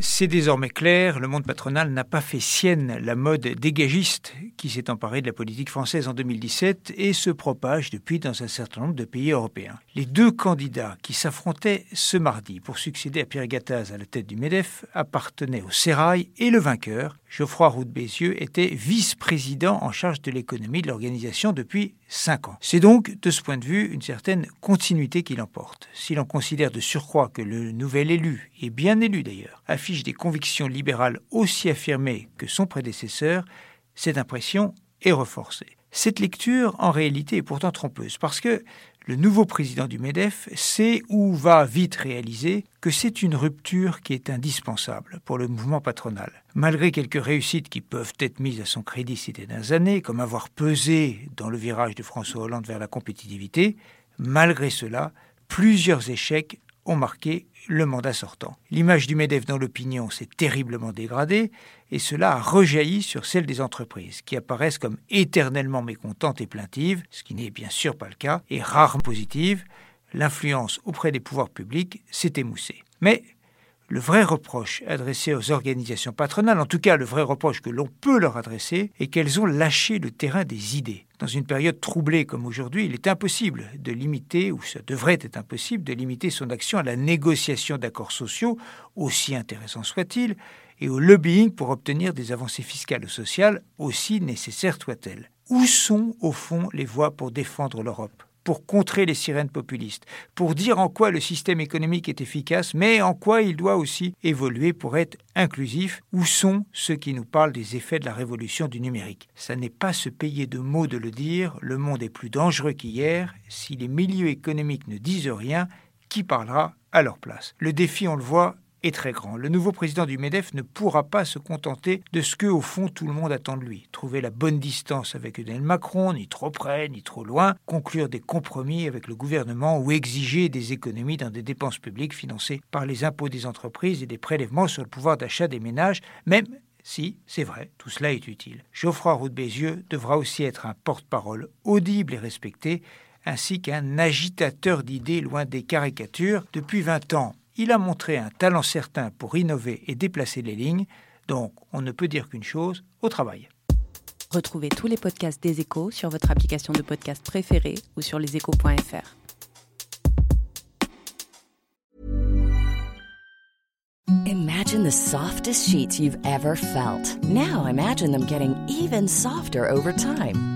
C'est désormais clair, le monde patronal n'a pas fait sienne la mode dégagiste qui s'est emparée de la politique française en 2017 et se propage depuis dans un certain nombre de pays européens. Les deux candidats qui s'affrontaient ce mardi pour succéder à Pierre Gattaz à la tête du MEDEF appartenaient au Sérail et le vainqueur, Geoffroy Roux Bézieux, était vice-président en charge de l'économie de l'organisation depuis cinq ans. C'est donc, de ce point de vue, une certaine continuité qui l'emporte. Si l'on considère de surcroît que le nouvel élu, et bien élu d'ailleurs, affiche des convictions libérales aussi affirmées que son prédécesseur, cette impression est renforcée. Cette lecture, en réalité, est pourtant trompeuse, parce que le nouveau président du MEDEF sait ou va vite réaliser que c'est une rupture qui est indispensable pour le mouvement patronal. Malgré quelques réussites qui peuvent être mises à son crédit ces dernières années, comme avoir pesé dans le virage de François Hollande vers la compétitivité, malgré cela, plusieurs échecs ont marqué le mandat sortant. L'image du MEDEF dans l'opinion s'est terriblement dégradée et cela a rejailli sur celle des entreprises qui apparaissent comme éternellement mécontentes et plaintives, ce qui n'est bien sûr pas le cas, et rarement positives. L'influence auprès des pouvoirs publics s'est émoussée. Mais le vrai reproche adressé aux organisations patronales, en tout cas le vrai reproche que l'on peut leur adresser, est qu'elles ont lâché le terrain des idées. Dans une période troublée comme aujourd'hui, il est impossible de limiter, ou ça devrait être impossible, de limiter son action à la négociation d'accords sociaux, aussi intéressants soient-ils, et au lobbying pour obtenir des avancées fiscales ou sociales, aussi nécessaires soient-elles. Où sont, au fond, les voies pour défendre l'Europe? Pour contrer les sirènes populistes, pour dire en quoi le système économique est efficace, mais en quoi il doit aussi évoluer pour être inclusif. Où sont ceux qui nous parlent des effets de la révolution du numérique? Ça n'est pas se payer de mots de le dire, le monde est plus dangereux qu'hier. Si les milieux économiques ne disent rien, qui parlera à leur place? Le défi, on le voit, est très grand. Le nouveau président du MEDEF ne pourra pas se contenter de ce que, au fond, tout le monde attend de lui. Trouver la bonne distance avec Emmanuel Macron, ni trop près, ni trop loin, conclure des compromis avec le gouvernement ou exiger des économies dans des dépenses publiques financées par les impôts des entreprises et des prélèvements sur le pouvoir d'achat des ménages, même si, c'est vrai, tout cela est utile. Geoffroy Roux de Bézieux devra aussi être un porte-parole audible et respecté, ainsi qu'un agitateur d'idées loin des caricatures. Depuis 20 ans, il a montré un talent certain pour innover et déplacer les lignes, donc on ne peut dire qu'une chose, au travail. Retrouvez tous les podcasts des échos sur votre application de podcast préférée ou sur leséchos.fr. Imagine the softest sheets you've ever felt. Now imagine them getting even softer over time.